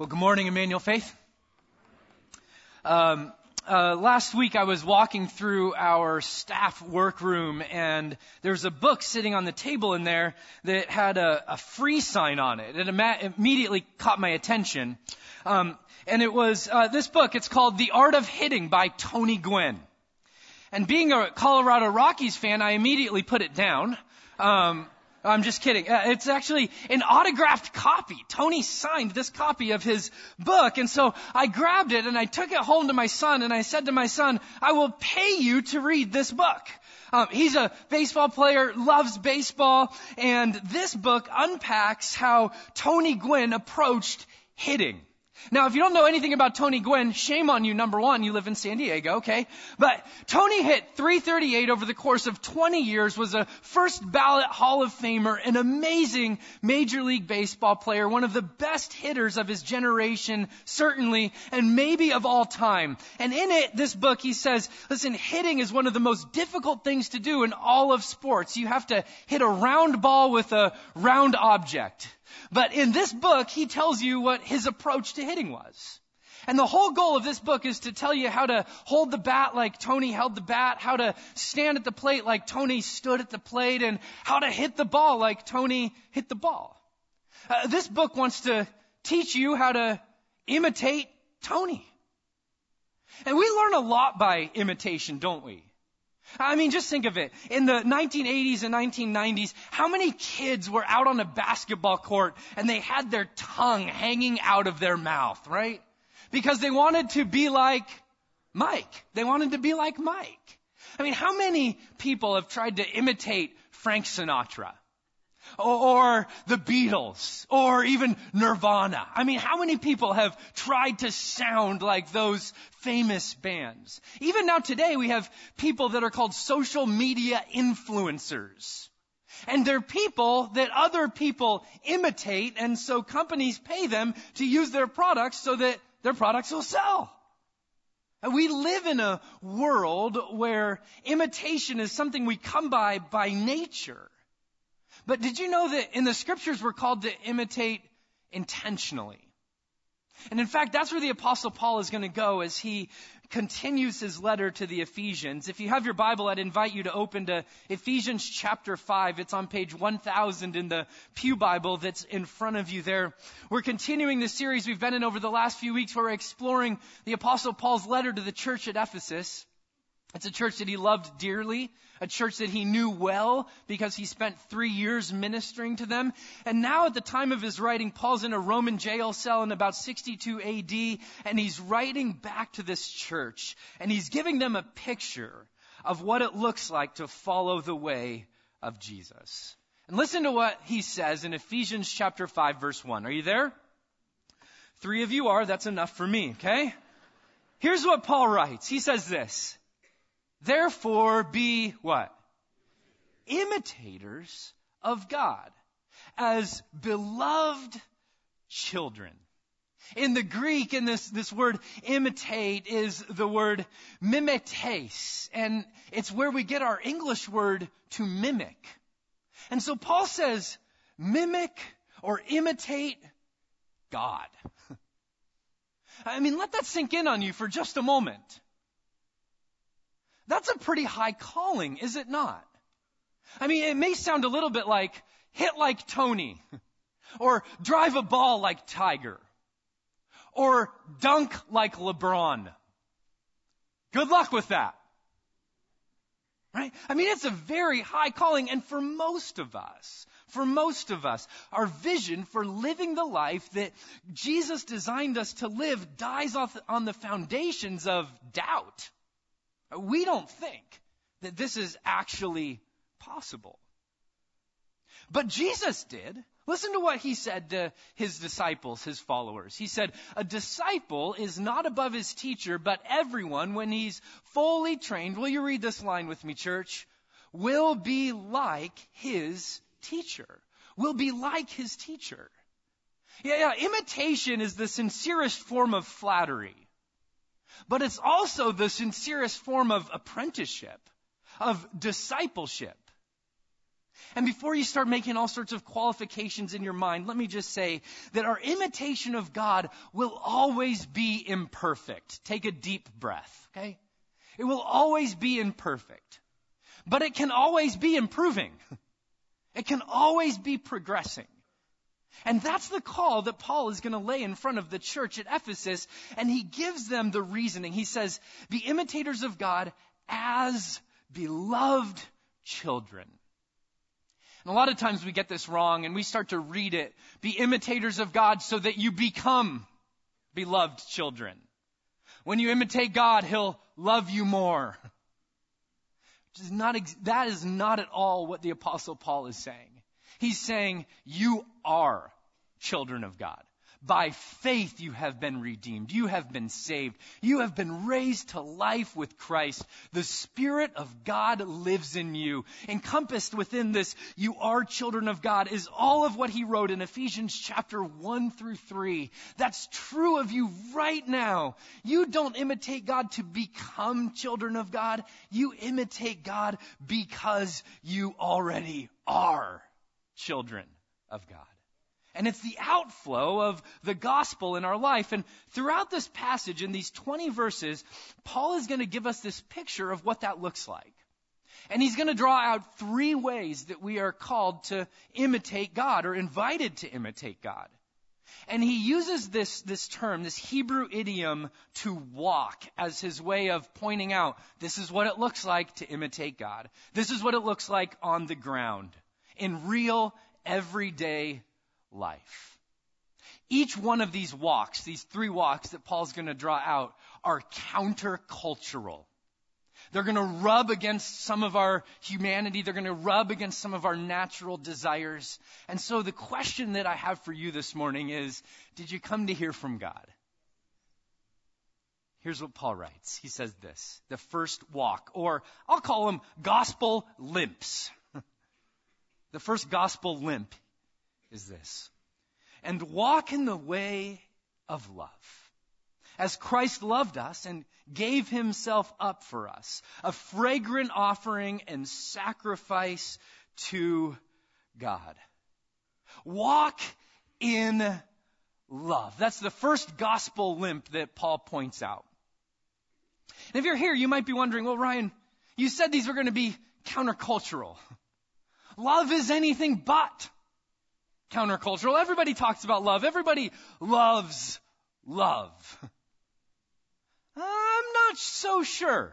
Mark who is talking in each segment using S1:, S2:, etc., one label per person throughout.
S1: Well, good morning, Emmanuel Faith. Um, uh, last week I was walking through our staff workroom and there's a book sitting on the table in there that had a, a free sign on it. It ima- immediately caught my attention. Um, and it was uh, this book. It's called The Art of Hitting by Tony Gwynn. And being a Colorado Rockies fan, I immediately put it down. Um, I'm just kidding. Uh, it's actually an autographed copy. Tony signed this copy of his book. And so I grabbed it and I took it home to my son and I said to my son, I will pay you to read this book. Um, he's a baseball player, loves baseball, and this book unpacks how Tony Gwynn approached hitting. Now, if you don't know anything about Tony Gwynn, shame on you, number one, you live in San Diego, okay? But Tony hit 338 over the course of 20 years, was a first ballot Hall of Famer, an amazing Major League Baseball player, one of the best hitters of his generation, certainly, and maybe of all time. And in it, this book, he says, listen, hitting is one of the most difficult things to do in all of sports. You have to hit a round ball with a round object. But in this book, he tells you what his approach to hitting was. And the whole goal of this book is to tell you how to hold the bat like Tony held the bat, how to stand at the plate like Tony stood at the plate, and how to hit the ball like Tony hit the ball. Uh, this book wants to teach you how to imitate Tony. And we learn a lot by imitation, don't we? I mean, just think of it. In the 1980s and 1990s, how many kids were out on a basketball court and they had their tongue hanging out of their mouth, right? Because they wanted to be like Mike. They wanted to be like Mike. I mean, how many people have tried to imitate Frank Sinatra? Or the Beatles, or even Nirvana. I mean, how many people have tried to sound like those famous bands? Even now today, we have people that are called social media influencers. And they're people that other people imitate, and so companies pay them to use their products so that their products will sell. And we live in a world where imitation is something we come by by nature. But did you know that in the scriptures we're called to imitate intentionally? And in fact, that's where the apostle Paul is going to go as he continues his letter to the Ephesians. If you have your Bible, I'd invite you to open to Ephesians chapter 5. It's on page 1000 in the Pew Bible that's in front of you there. We're continuing the series we've been in over the last few weeks where we're exploring the apostle Paul's letter to the church at Ephesus. It's a church that he loved dearly, a church that he knew well because he spent three years ministering to them. And now at the time of his writing, Paul's in a Roman jail cell in about 62 AD, and he's writing back to this church, and he's giving them a picture of what it looks like to follow the way of Jesus. And listen to what he says in Ephesians chapter 5 verse 1. Are you there? Three of you are, that's enough for me, okay? Here's what Paul writes. He says this. Therefore be what? Imitators of God as beloved children. In the Greek, in this, this word imitate is the word mimetes, and it's where we get our English word to mimic. And so Paul says, mimic or imitate God. I mean, let that sink in on you for just a moment. That's a pretty high calling, is it not? I mean, it may sound a little bit like hit like Tony, or drive a ball like Tiger, or dunk like LeBron. Good luck with that. Right? I mean, it's a very high calling, and for most of us, for most of us, our vision for living the life that Jesus designed us to live dies off on the foundations of doubt we don't think that this is actually possible. But Jesus did. Listen to what he said to his disciples, his followers. He said, A disciple is not above his teacher, but everyone, when he's fully trained, will you read this line with me, church? Will be like his teacher. Will be like his teacher. Yeah, yeah, imitation is the sincerest form of flattery but it's also the sincerest form of apprenticeship, of discipleship. And before you start making all sorts of qualifications in your mind, let me just say that our imitation of God will always be imperfect. Take a deep breath, okay? It will always be imperfect. But it can always be improving. It can always be progressing. And that's the call that Paul is going to lay in front of the church at Ephesus, and he gives them the reasoning. He says, Be imitators of God as beloved children. And a lot of times we get this wrong and we start to read it. Be imitators of God so that you become beloved children. When you imitate God, He'll love you more. Which is not, that is not at all what the apostle Paul is saying. He's saying, you are children of God. By faith you have been redeemed. You have been saved. You have been raised to life with Christ. The Spirit of God lives in you. Encompassed within this, you are children of God, is all of what he wrote in Ephesians chapter 1 through 3. That's true of you right now. You don't imitate God to become children of God. You imitate God because you already are children of God. And it's the outflow of the gospel in our life. And throughout this passage, in these 20 verses, Paul is going to give us this picture of what that looks like. And he's going to draw out three ways that we are called to imitate God or invited to imitate God. And he uses this, this term, this Hebrew idiom, to walk as his way of pointing out this is what it looks like to imitate God. This is what it looks like on the ground in real, everyday life. Each one of these walks, these three walks that Paul's going to draw out, are countercultural. They're going to rub against some of our humanity. They're going to rub against some of our natural desires. And so the question that I have for you this morning is, did you come to hear from God? Here's what Paul writes. He says this, the first walk, or I'll call them gospel limps. The first gospel limp is this. And walk in the way of love. As Christ loved us and gave himself up for us, a fragrant offering and sacrifice to God. Walk in love. That's the first gospel limp that Paul points out. And if you're here, you might be wondering, well, Ryan, you said these were going to be countercultural. Love is anything but countercultural. Everybody talks about love. Everybody loves love. I'm not so sure.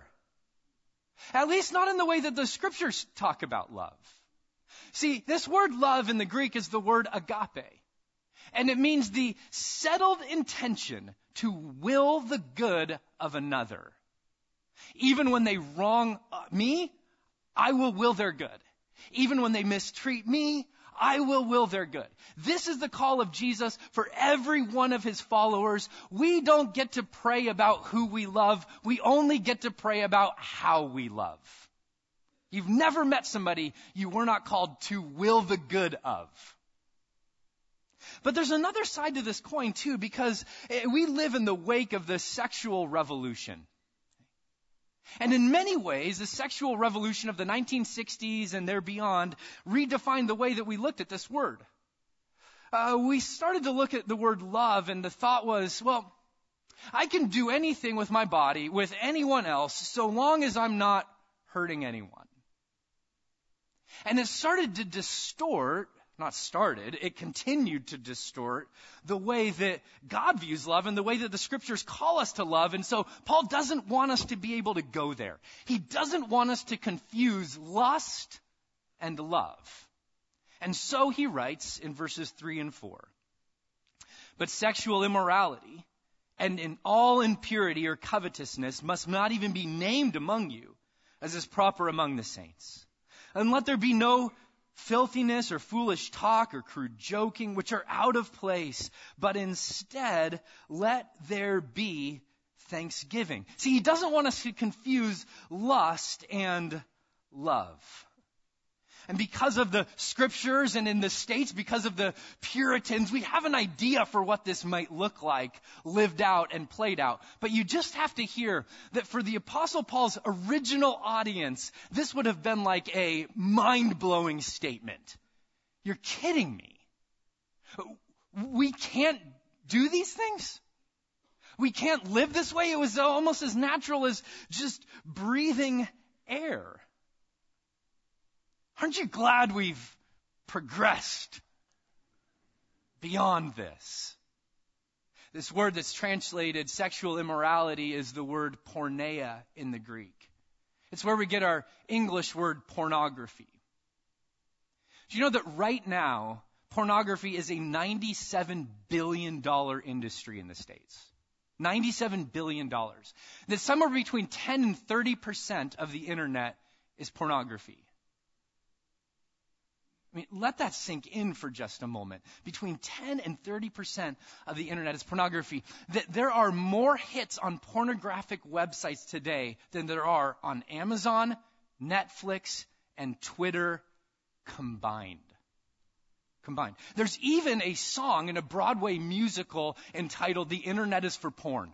S1: At least not in the way that the scriptures talk about love. See, this word love in the Greek is the word agape. And it means the settled intention to will the good of another. Even when they wrong me, I will will their good. Even when they mistreat me, I will will their good. This is the call of Jesus for every one of his followers. We don't get to pray about who we love. We only get to pray about how we love. You've never met somebody you were not called to will the good of. But there's another side to this coin too, because we live in the wake of the sexual revolution. And in many ways, the sexual revolution of the 1960s and there beyond redefined the way that we looked at this word. Uh, we started to look at the word love, and the thought was, well, I can do anything with my body, with anyone else, so long as I'm not hurting anyone. And it started to distort not started, it continued to distort the way that God views love and the way that the scriptures call us to love. And so Paul doesn't want us to be able to go there. He doesn't want us to confuse lust and love. And so he writes in verses 3 and 4. But sexual immorality and in all impurity or covetousness must not even be named among you as is proper among the saints. And let there be no filthiness or foolish talk or crude joking, which are out of place, but instead let there be thanksgiving. See, he doesn't want us to confuse lust and love. And because of the scriptures and in the States, because of the Puritans, we have an idea for what this might look like lived out and played out. But you just have to hear that for the Apostle Paul's original audience, this would have been like a mind blowing statement. You're kidding me. We can't do these things? We can't live this way. It was almost as natural as just breathing air. Aren't you glad we've progressed beyond this? This word that's translated sexual immorality is the word porneia in the Greek. It's where we get our English word pornography. Do you know that right now, pornography is a $97 billion industry in the States? $97 billion. That somewhere between 10 and 30% of the internet is pornography. I mean, let that sink in for just a moment. Between 10 and 30% of the internet is pornography. There are more hits on pornographic websites today than there are on Amazon, Netflix, and Twitter combined. Combined. There's even a song in a Broadway musical entitled The Internet is for Porn.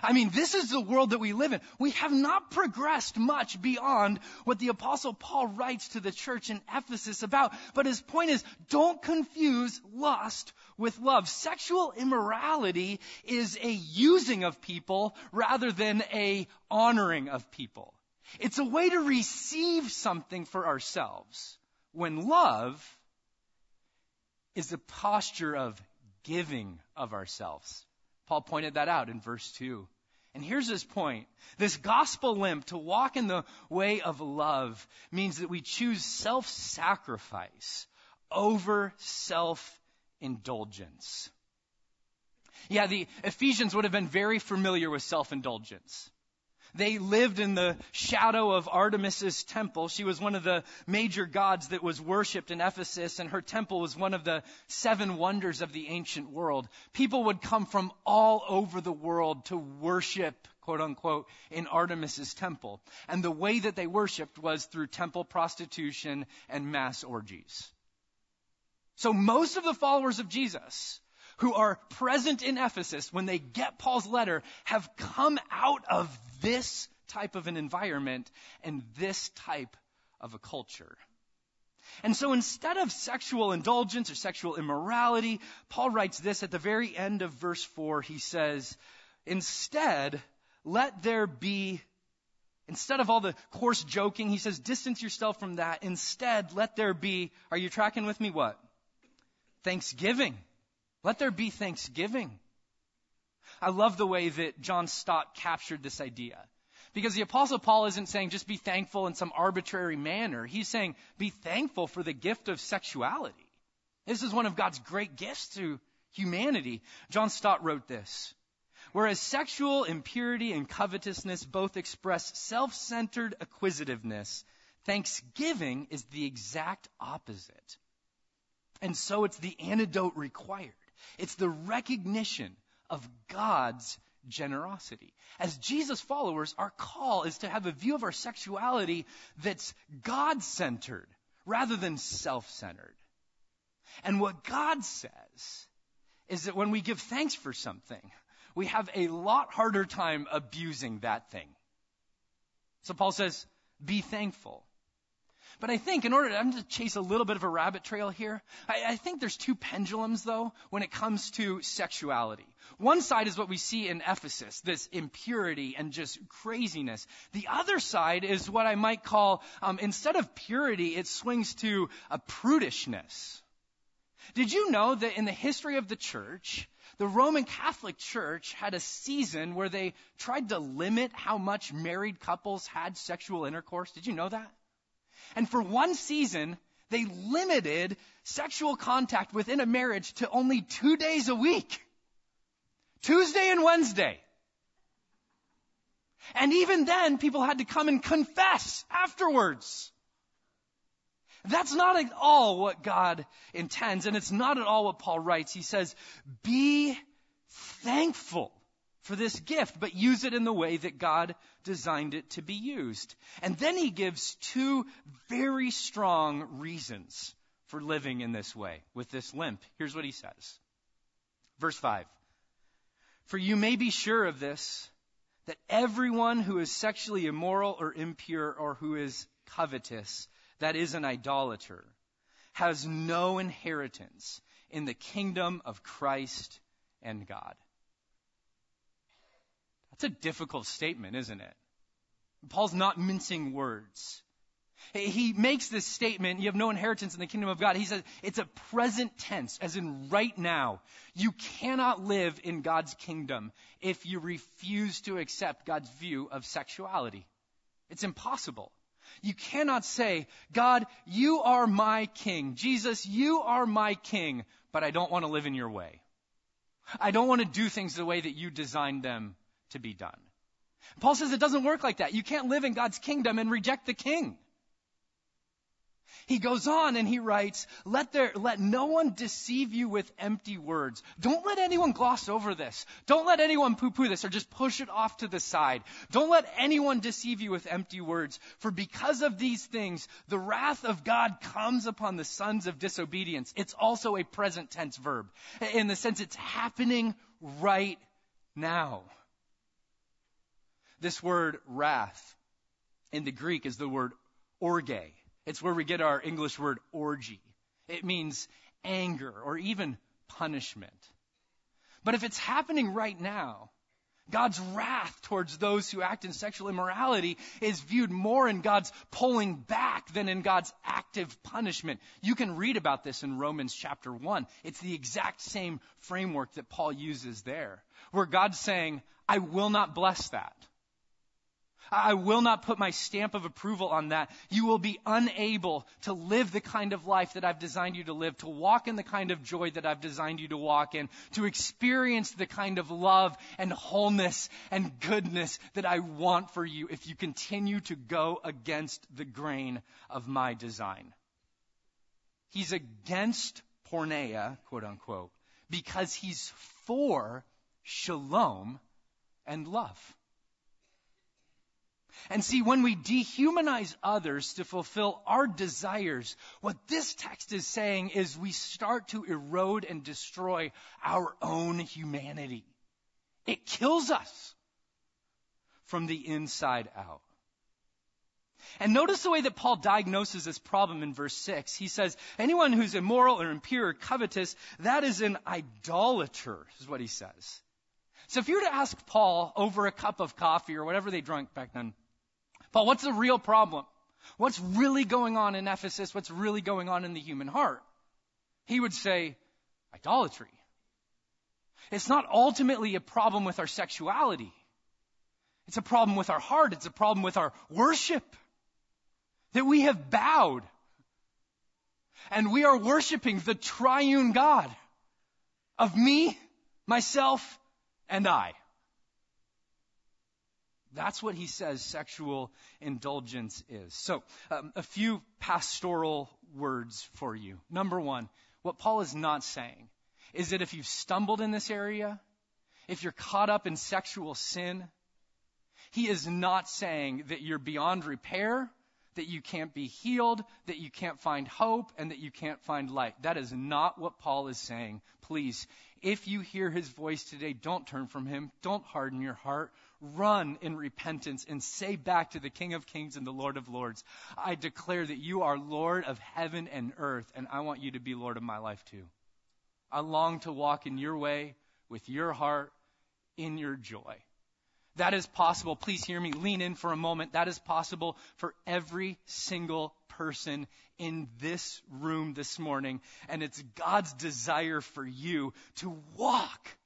S1: I mean, this is the world that we live in. We have not progressed much beyond what the apostle Paul writes to the church in Ephesus about. But his point is, don't confuse lust with love. Sexual immorality is a using of people rather than a honoring of people. It's a way to receive something for ourselves. When love is a posture of giving of ourselves. Paul pointed that out in verse 2. And here's his point. This gospel limp to walk in the way of love means that we choose self-sacrifice over self-indulgence. Yeah, the Ephesians would have been very familiar with self-indulgence. They lived in the shadow of Artemis's temple. She was one of the major gods that was worshipped in Ephesus, and her temple was one of the seven wonders of the ancient world. People would come from all over the world to worship, quote unquote, in Artemis's temple. And the way that they worshiped was through temple prostitution and mass orgies. So most of the followers of Jesus who are present in Ephesus when they get Paul's letter have come out of this type of an environment and this type of a culture. And so instead of sexual indulgence or sexual immorality, Paul writes this at the very end of verse 4. He says, instead, let there be, instead of all the coarse joking, he says, distance yourself from that. Instead, let there be, are you tracking with me what? Thanksgiving. Let there be thanksgiving. I love the way that John Stott captured this idea. Because the apostle Paul isn't saying just be thankful in some arbitrary manner. He's saying be thankful for the gift of sexuality. This is one of God's great gifts to humanity. John Stott wrote this. Whereas sexual impurity and covetousness both express self-centered acquisitiveness, thanksgiving is the exact opposite. And so it's the antidote required. It's the recognition of God's generosity. As Jesus followers, our call is to have a view of our sexuality that's God centered rather than self centered. And what God says is that when we give thanks for something, we have a lot harder time abusing that thing. So Paul says, be thankful. But I think in order to, I'm going to chase a little bit of a rabbit trail here. I, I think there's two pendulums though when it comes to sexuality. One side is what we see in Ephesus, this impurity and just craziness. The other side is what I might call, um, instead of purity, it swings to a prudishness. Did you know that in the history of the church, the Roman Catholic Church had a season where they tried to limit how much married couples had sexual intercourse? Did you know that? And for one season, they limited sexual contact within a marriage to only two days a week. Tuesday and Wednesday. And even then, people had to come and confess afterwards. That's not at all what God intends, and it's not at all what Paul writes. He says, be thankful for this gift, but use it in the way that God designed it to be used. And then he gives two very strong reasons for living in this way with this limp. Here's what he says. Verse 5. For you may be sure of this, that everyone who is sexually immoral or impure or who is covetous, that is an idolater, has no inheritance in the kingdom of Christ and God. That's a difficult statement, isn't it? Paul's not mincing words. He makes this statement, you have no inheritance in the kingdom of God. He says it's a present tense, as in right now. You cannot live in God's kingdom if you refuse to accept God's view of sexuality. It's impossible. You cannot say, God, you are my king. Jesus, you are my king, but I don't want to live in your way. I don't want to do things the way that you designed them to be done. Paul says it doesn't work like that. You can't live in God's kingdom and reject the king. He goes on and he writes, let there, let no one deceive you with empty words. Don't let anyone gloss over this. Don't let anyone poo-poo this or just push it off to the side. Don't let anyone deceive you with empty words. For because of these things, the wrath of God comes upon the sons of disobedience. It's also a present tense verb in the sense it's happening right now. This word wrath in the Greek is the word orge. It's where we get our English word orgy. It means anger or even punishment. But if it's happening right now, God's wrath towards those who act in sexual immorality is viewed more in God's pulling back than in God's active punishment. You can read about this in Romans chapter 1. It's the exact same framework that Paul uses there, where God's saying, I will not bless that. I will not put my stamp of approval on that. You will be unable to live the kind of life that I've designed you to live, to walk in the kind of joy that I've designed you to walk in, to experience the kind of love and wholeness and goodness that I want for you if you continue to go against the grain of my design. He's against porneia, quote unquote, because he's for shalom and love. And see, when we dehumanize others to fulfill our desires, what this text is saying is we start to erode and destroy our own humanity. It kills us from the inside out. And notice the way that Paul diagnoses this problem in verse 6. He says, anyone who's immoral or impure or covetous, that is an idolater, is what he says. So if you were to ask Paul over a cup of coffee or whatever they drank back then, Paul, what's the real problem? What's really going on in Ephesus? What's really going on in the human heart? He would say, idolatry. It's not ultimately a problem with our sexuality. It's a problem with our heart. It's a problem with our worship. That we have bowed. And we are worshiping the triune God of me, myself, and I. That's what he says sexual indulgence is. So, um, a few pastoral words for you. Number one, what Paul is not saying is that if you've stumbled in this area, if you're caught up in sexual sin, he is not saying that you're beyond repair, that you can't be healed, that you can't find hope, and that you can't find light. That is not what Paul is saying. Please, if you hear his voice today, don't turn from him. Don't harden your heart run in repentance and say back to the King of Kings and the Lord of Lords, I declare that you are Lord of heaven and earth, and I want you to be Lord of my life too. I long to walk in your way, with your heart, in your joy. That is possible. Please hear me. Lean in for a moment. That is possible for every single person in this room this morning. And it's God's desire for you to walk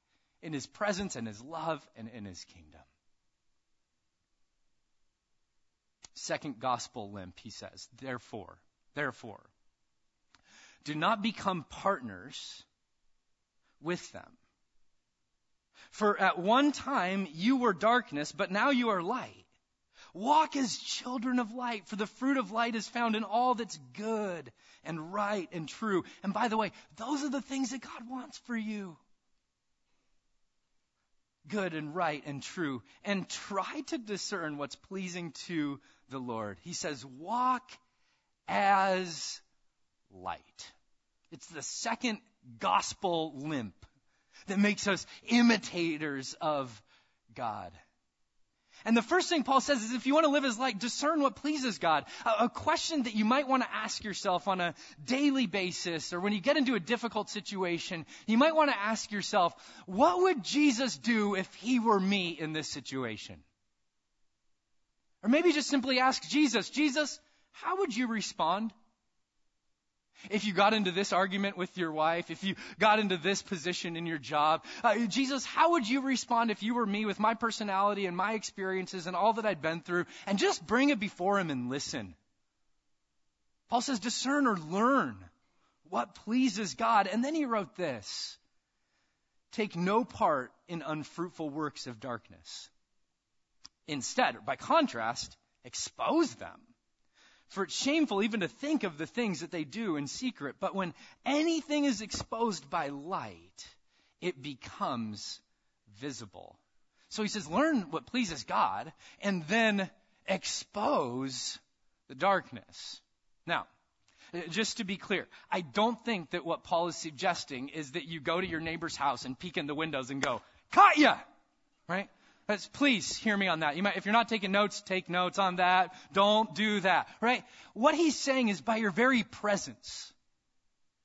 S1: in His presence and His love and in His kingdom. Second gospel limp, he says, therefore, therefore, do not become partners with them. For at one time you were darkness, but now you are light. Walk as children of light, for the fruit of light is found in all that's good and right and true. And by the way, those are the things that God wants for you. Good and right and true and try to discern what's pleasing to the Lord. He says, walk as light. It's the second gospel limp that makes us imitators of God. And the first thing Paul says is if you want to live as light, discern what pleases God. A, a, question that you might want to ask yourself on a daily basis or when you get into a difficult situation, you might want to ask yourself, what would Jesus do if he were me in this situation? Or maybe just simply ask Jesus, Jesus, how would you respond? If you got into this argument with your wife, if you got into this position in your job, uh, Jesus, how would you respond if you were me with my personality and my experiences and all that I'd been through and just bring it before him and listen? Paul says discern or learn what pleases God. And then he wrote this. Take no part in unfruitful works of darkness. Instead, by contrast, expose them. For it's shameful even to think of the things that they do in secret. But when anything is exposed by light, it becomes visible. So he says, learn what pleases God and then expose the darkness. Now, uh, just to be clear, I don't think that what Paul is suggesting is that you go to your neighbor's house and peek in the windows and go, caught ya! Right? Please hear me on that. You might, if you're not taking notes, take notes on that. Don't do that, right? What he's saying is by your very presence,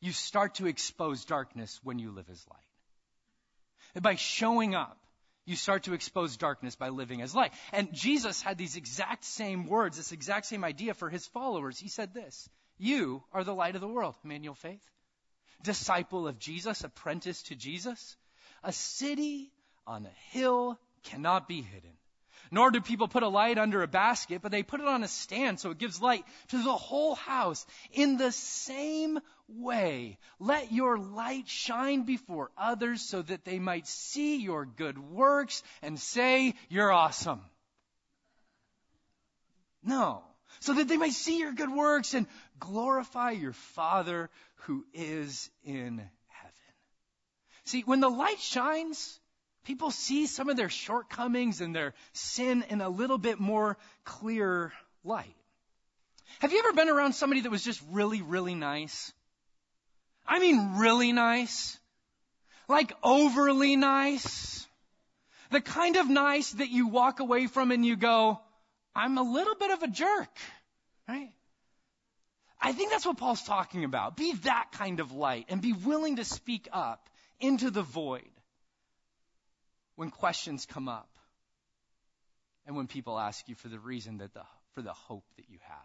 S1: you start to expose darkness when you live as light. And by showing up, you start to expose darkness by living as light. And Jesus had these exact same words, this exact same idea for his followers. He said this, you are the light of the world, Emmanuel Faith. Disciple of Jesus, apprentice to Jesus. A city on a hill cannot be hidden. Nor do people put a light under a basket, but they put it on a stand so it gives light to the whole house. In the same way, let your light shine before others so that they might see your good works and say, you're awesome. No. So that they might see your good works and glorify your Father who is in heaven. See, when the light shines, People see some of their shortcomings and their sin in a little bit more clear light. Have you ever been around somebody that was just really, really nice? I mean, really nice. Like overly nice. The kind of nice that you walk away from and you go, I'm a little bit of a jerk. Right? I think that's what Paul's talking about. Be that kind of light and be willing to speak up into the void when questions come up and when people ask you for the reason that the, for the hope that you have.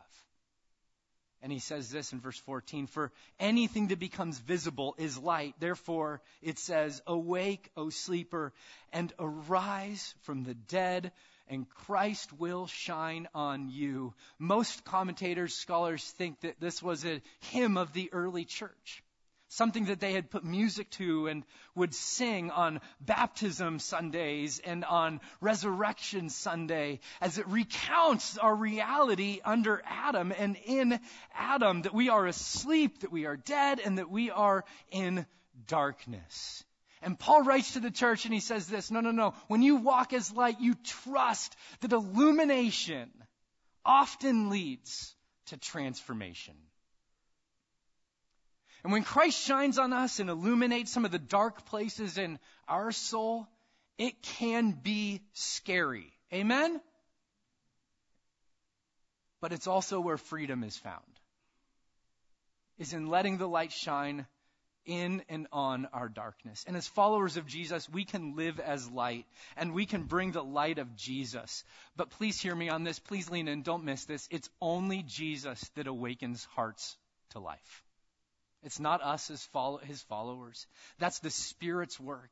S1: And he says this in verse 14, for anything that becomes visible is light. Therefore, it says, awake, O sleeper, and arise from the dead, and Christ will shine on you. Most commentators, scholars think that this was a hymn of the early church something that they had put music to and would sing on baptism Sundays and on resurrection Sunday as it recounts our reality under Adam and in Adam that we are asleep, that we are dead, and that we are in darkness. And Paul writes to the church and he says this, no, no, no. When you walk as light, you trust that illumination often leads to transformation. And when Christ shines on us and illuminates some of the dark places in our soul, it can be scary. Amen? But it's also where freedom is found. Is in letting the light shine in and on our darkness. And as followers of Jesus, we can live as light and we can bring the light of Jesus. But please hear me on this. Please lean in. Don't miss this. It's only Jesus that awakens hearts to life. It's not us as follow, his followers. That's the Spirit's work.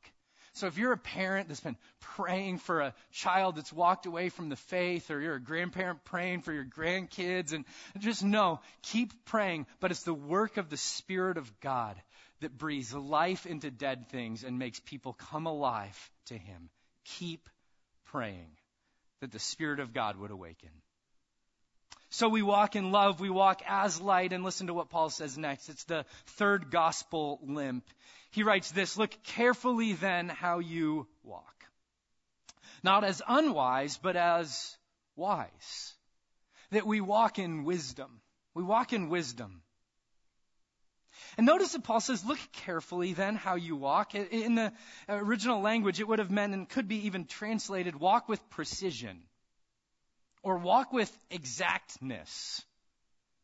S1: So if you're a parent that's been praying for a child that's walked away from the faith, or you're a grandparent praying for your grandkids, and just know, keep praying, but it's the work of the Spirit of God that breathes life into dead things and makes people come alive to Him. Keep praying that the Spirit of God would awaken. So we walk in love, we walk as light, and listen to what Paul says next. It's the third gospel limp. He writes this, look carefully then how you walk. Not as unwise, but as wise. That we walk in wisdom. We walk in wisdom. And notice that Paul says, look carefully then how you walk. In the original language, it would have meant and could be even translated walk with precision or walk with exactness.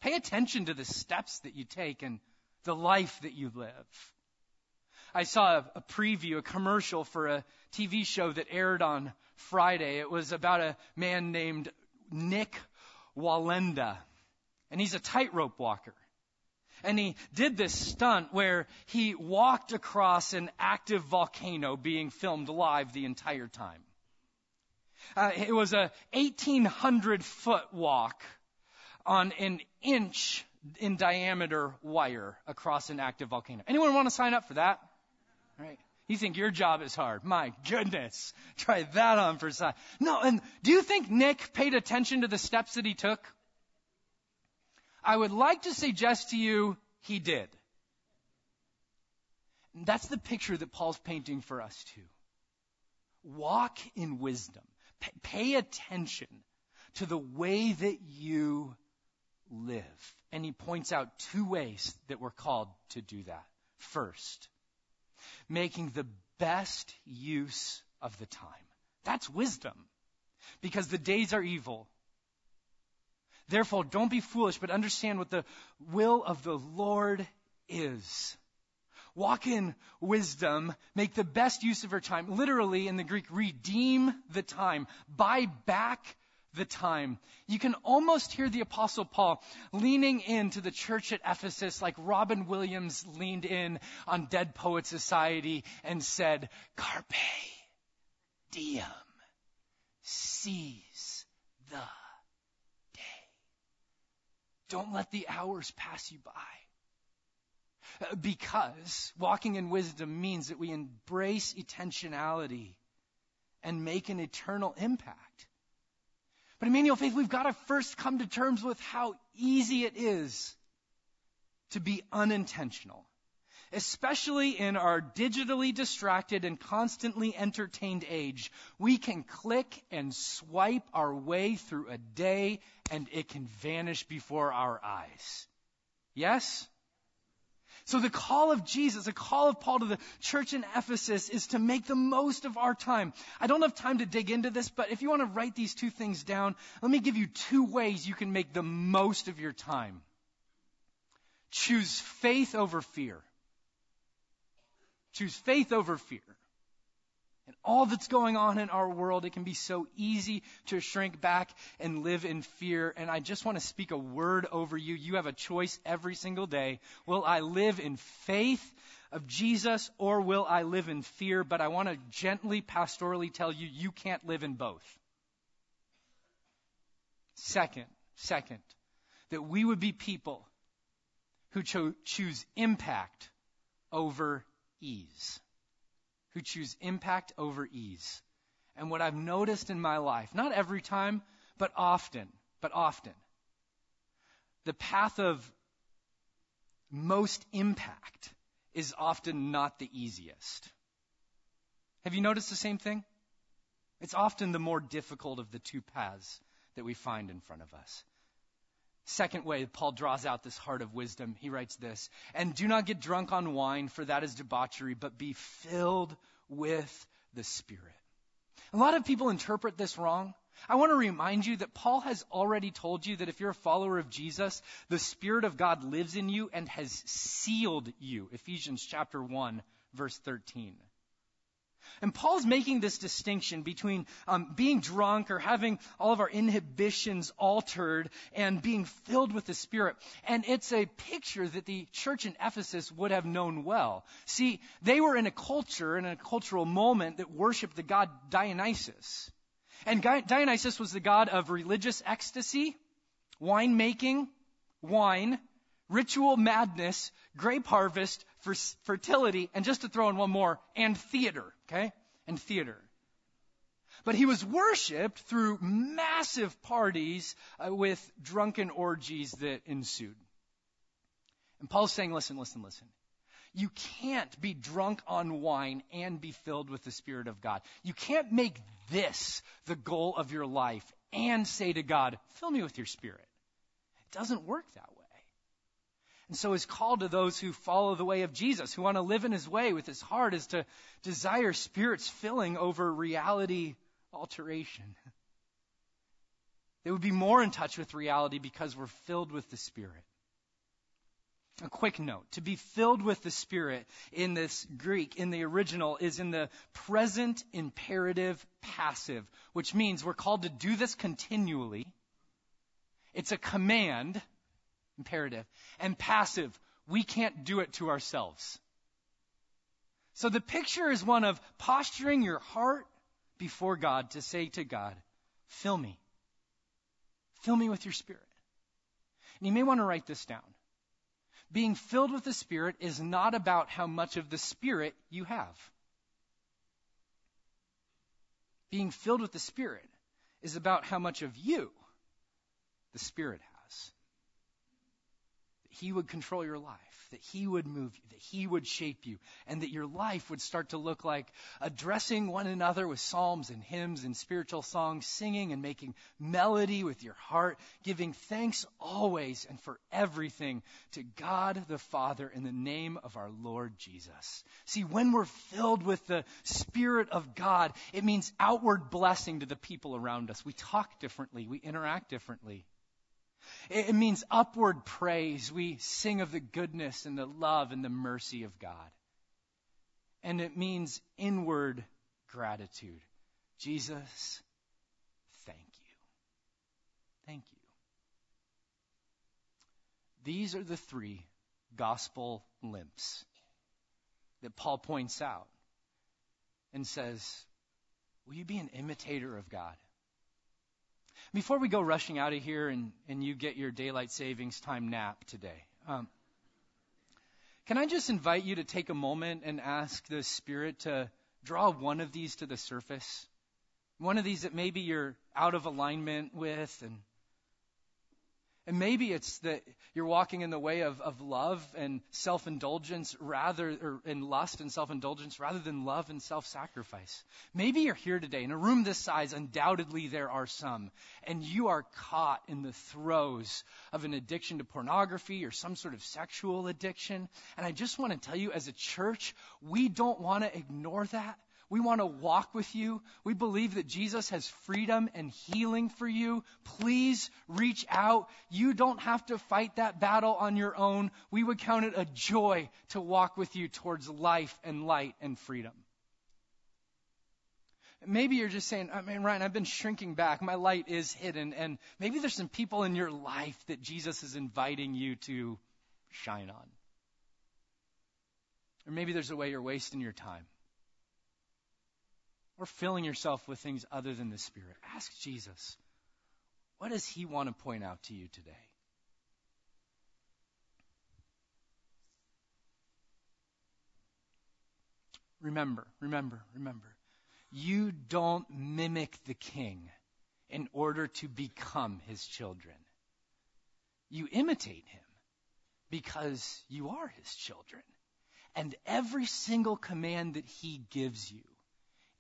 S1: Pay attention to the steps that you take and the life that you live. I saw a, a, preview, a commercial for a TV show that aired on Friday. It was about a man named Nik Wallenda, and he's a tightrope walker. And he did this stunt where he walked across an active volcano being filmed live the entire time. Uh, it was a 1800 foot walk on an inch in diameter wire across an active volcano. Anyone want to sign up for that? Right? You think your job is hard. My goodness. Try that on for size. No, and do you think Nick paid attention to the steps that he took? I would like to suggest to you he did. That's the picture that Paul's painting for us too. Walk in wisdom. Pay attention to the way that you live. And he points out two ways that we're called to do that. First, making the best use of the time. That's wisdom. Because the days are evil Therefore, don't be foolish, but understand what the will of the Lord is. Walk in wisdom, make the best use of your time. Literally, in the Greek, redeem the time. Buy back the time. You can almost hear the apostle Paul leaning into the church at Ephesus like Robin Williams leaned in on Dead Poet Society and said, Carpe diem. Seize the day. don't let the hours pass you by. Because walking in wisdom means that we embrace intentionality and make an eternal impact. But Emmanuel Faith, we've got to first come to terms with how easy it is to be unintentional especially in our digitally distracted and constantly entertained age, we can click and swipe our way through a day and it can vanish before our eyes. Yes? So the call of Jesus, the call of Paul to the church in Ephesus is to make the most of our time. I don't have time to dig into this, but if you want to write these two things down, let me give you two ways you can make the most of your time. Choose faith over fear. Choose faith over fear. All that's going on in our world, it can be so easy to shrink back and live in fear. And I just want to speak a word over you. You have a choice every single day. Will I live in faith of Jesus or will I live in fear? But I want to gently, pastorally tell you, you can't live in both. Second, second, that we would be people who cho- choose impact over ease, who choose impact over ease. And what I've noticed in my life, not every time, but often, but often, the path of most impact is often not the easiest. Have you noticed the same thing? It's often the more difficult of the two paths that we find in front of us. Second way, Paul draws out this heart of wisdom. He writes this, and do not get drunk on wine, for that is debauchery, but be filled with the Spirit. A lot of people interpret this wrong. I want to remind you that Paul has already told you that if you're a follower of Jesus, the Spirit of God lives in you and has sealed you. Ephesians chapter 1, verse 13. And Paul's making this distinction between um, being drunk or having all of our inhibitions altered and being filled with the Spirit. And it's a picture that the church in Ephesus would have known well. See, they were in a culture, in a cultural moment that worshiped the god Dionysus. And Dionysus was the god of religious ecstasy, winemaking, wine, ritual madness, grape harvest, fertility, and just to throw in one more, and theater, okay? And theater. But he was worshiped through massive parties uh, with drunken orgies that ensued. And Paul's saying, listen, listen, listen. You can't be drunk on wine and be filled with the Spirit of God. You can't make this the goal of your life and say to God, fill me with your Spirit. It doesn't work that way. And so his call to those who follow the way of Jesus, who want to live in his way with his heart, is to desire Spirit's filling over reality alteration. They would be more in touch with reality because we're filled with the Spirit. A quick note. To be filled with the Spirit in this Greek, in the original, is in the present imperative passive, which means we're called to do this continually. It's a command, imperative, and passive. We can't do it to ourselves. So the picture is one of posturing your heart before God to say to God, fill me. Fill me with your Spirit. And you may want to write this down. Being filled with the Spirit is not about how much of the Spirit you have. Being filled with the Spirit is about how much of you the Spirit has. He would control your life that He would move you, that He would shape you, and that your life would start to look like addressing one another with psalms and hymns and spiritual songs, singing and making melody with your heart, giving thanks always and for everything to God the Father in the name of our Lord Jesus. See, when we're filled with the Spirit of God, it means outward blessing to the people around us. We talk differently, we interact differently. It means upward praise. We sing of the goodness and the love and the mercy of God. And it means inward gratitude. Jesus, thank you. Thank you. These are the three gospel limps that Paul points out and says, Will you be an imitator of God? Before we go rushing out of here and, and you get your daylight savings time nap today, um, can I just invite you to take a moment and ask the Spirit to draw one of these to the surface? One of these that maybe you're out of alignment with and and maybe it's that you're walking in the way of, of love and self indulgence rather, or in lust and self indulgence rather than love and self sacrifice. Maybe you're here today in a room this size, undoubtedly there are some, and you are caught in the throes of an addiction to pornography or some sort of sexual addiction. And I just want to tell you, as a church, we don't want to ignore that. We want to walk with you. We believe that Jesus has freedom and healing for you. Please reach out. You don't have to fight that battle on your own. We would count it a joy to walk with you towards life and light and freedom. Maybe you're just saying, I mean, Ryan, I've been shrinking back. My light is hidden. And maybe there's some people in your life that Jesus is inviting you to shine on. Or maybe there's a way you're wasting your time or filling yourself with things other than the Spirit. Ask Jesus, what does He want to point out to you today? Remember, remember, remember. You don't mimic the king in order to become his children. You imitate him because you are his children. And every single command that he gives you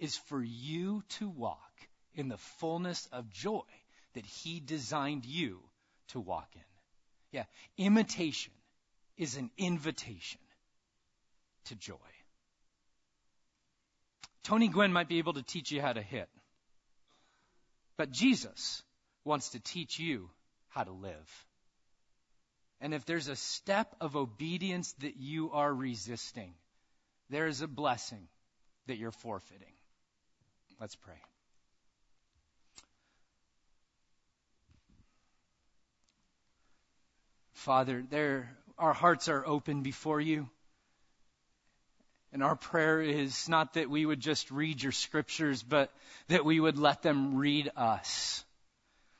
S1: is for you to walk in the fullness of joy that He designed you to walk in. Yeah, imitation is an invitation to joy. Tony Gwynn might be able to teach you how to hit, but Jesus wants to teach you how to live. And if there's a step of obedience that you are resisting, there is a blessing that you're forfeiting. Let's pray. Father, there, our hearts are open before you. And our prayer is not that we would just read your scriptures, but that we would let them read us.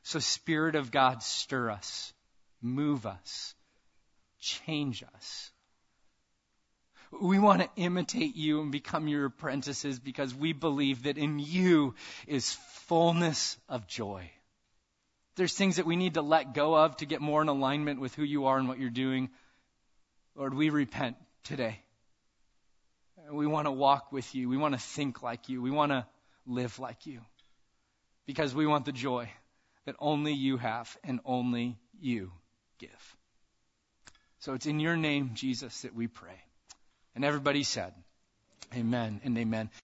S1: So, Spirit of God, stir us, move us, change us. We want to imitate you and become your apprentices because we believe that in you is fullness of joy. There's things that we need to let go of to get more in alignment with who you are and what you're doing. Lord, we repent today. We want to walk with you. We want to think like you. We want to live like you. Because we want the joy that only you have and only you give. So it's in your name, Jesus, that we pray. And everybody said, Amen and amen.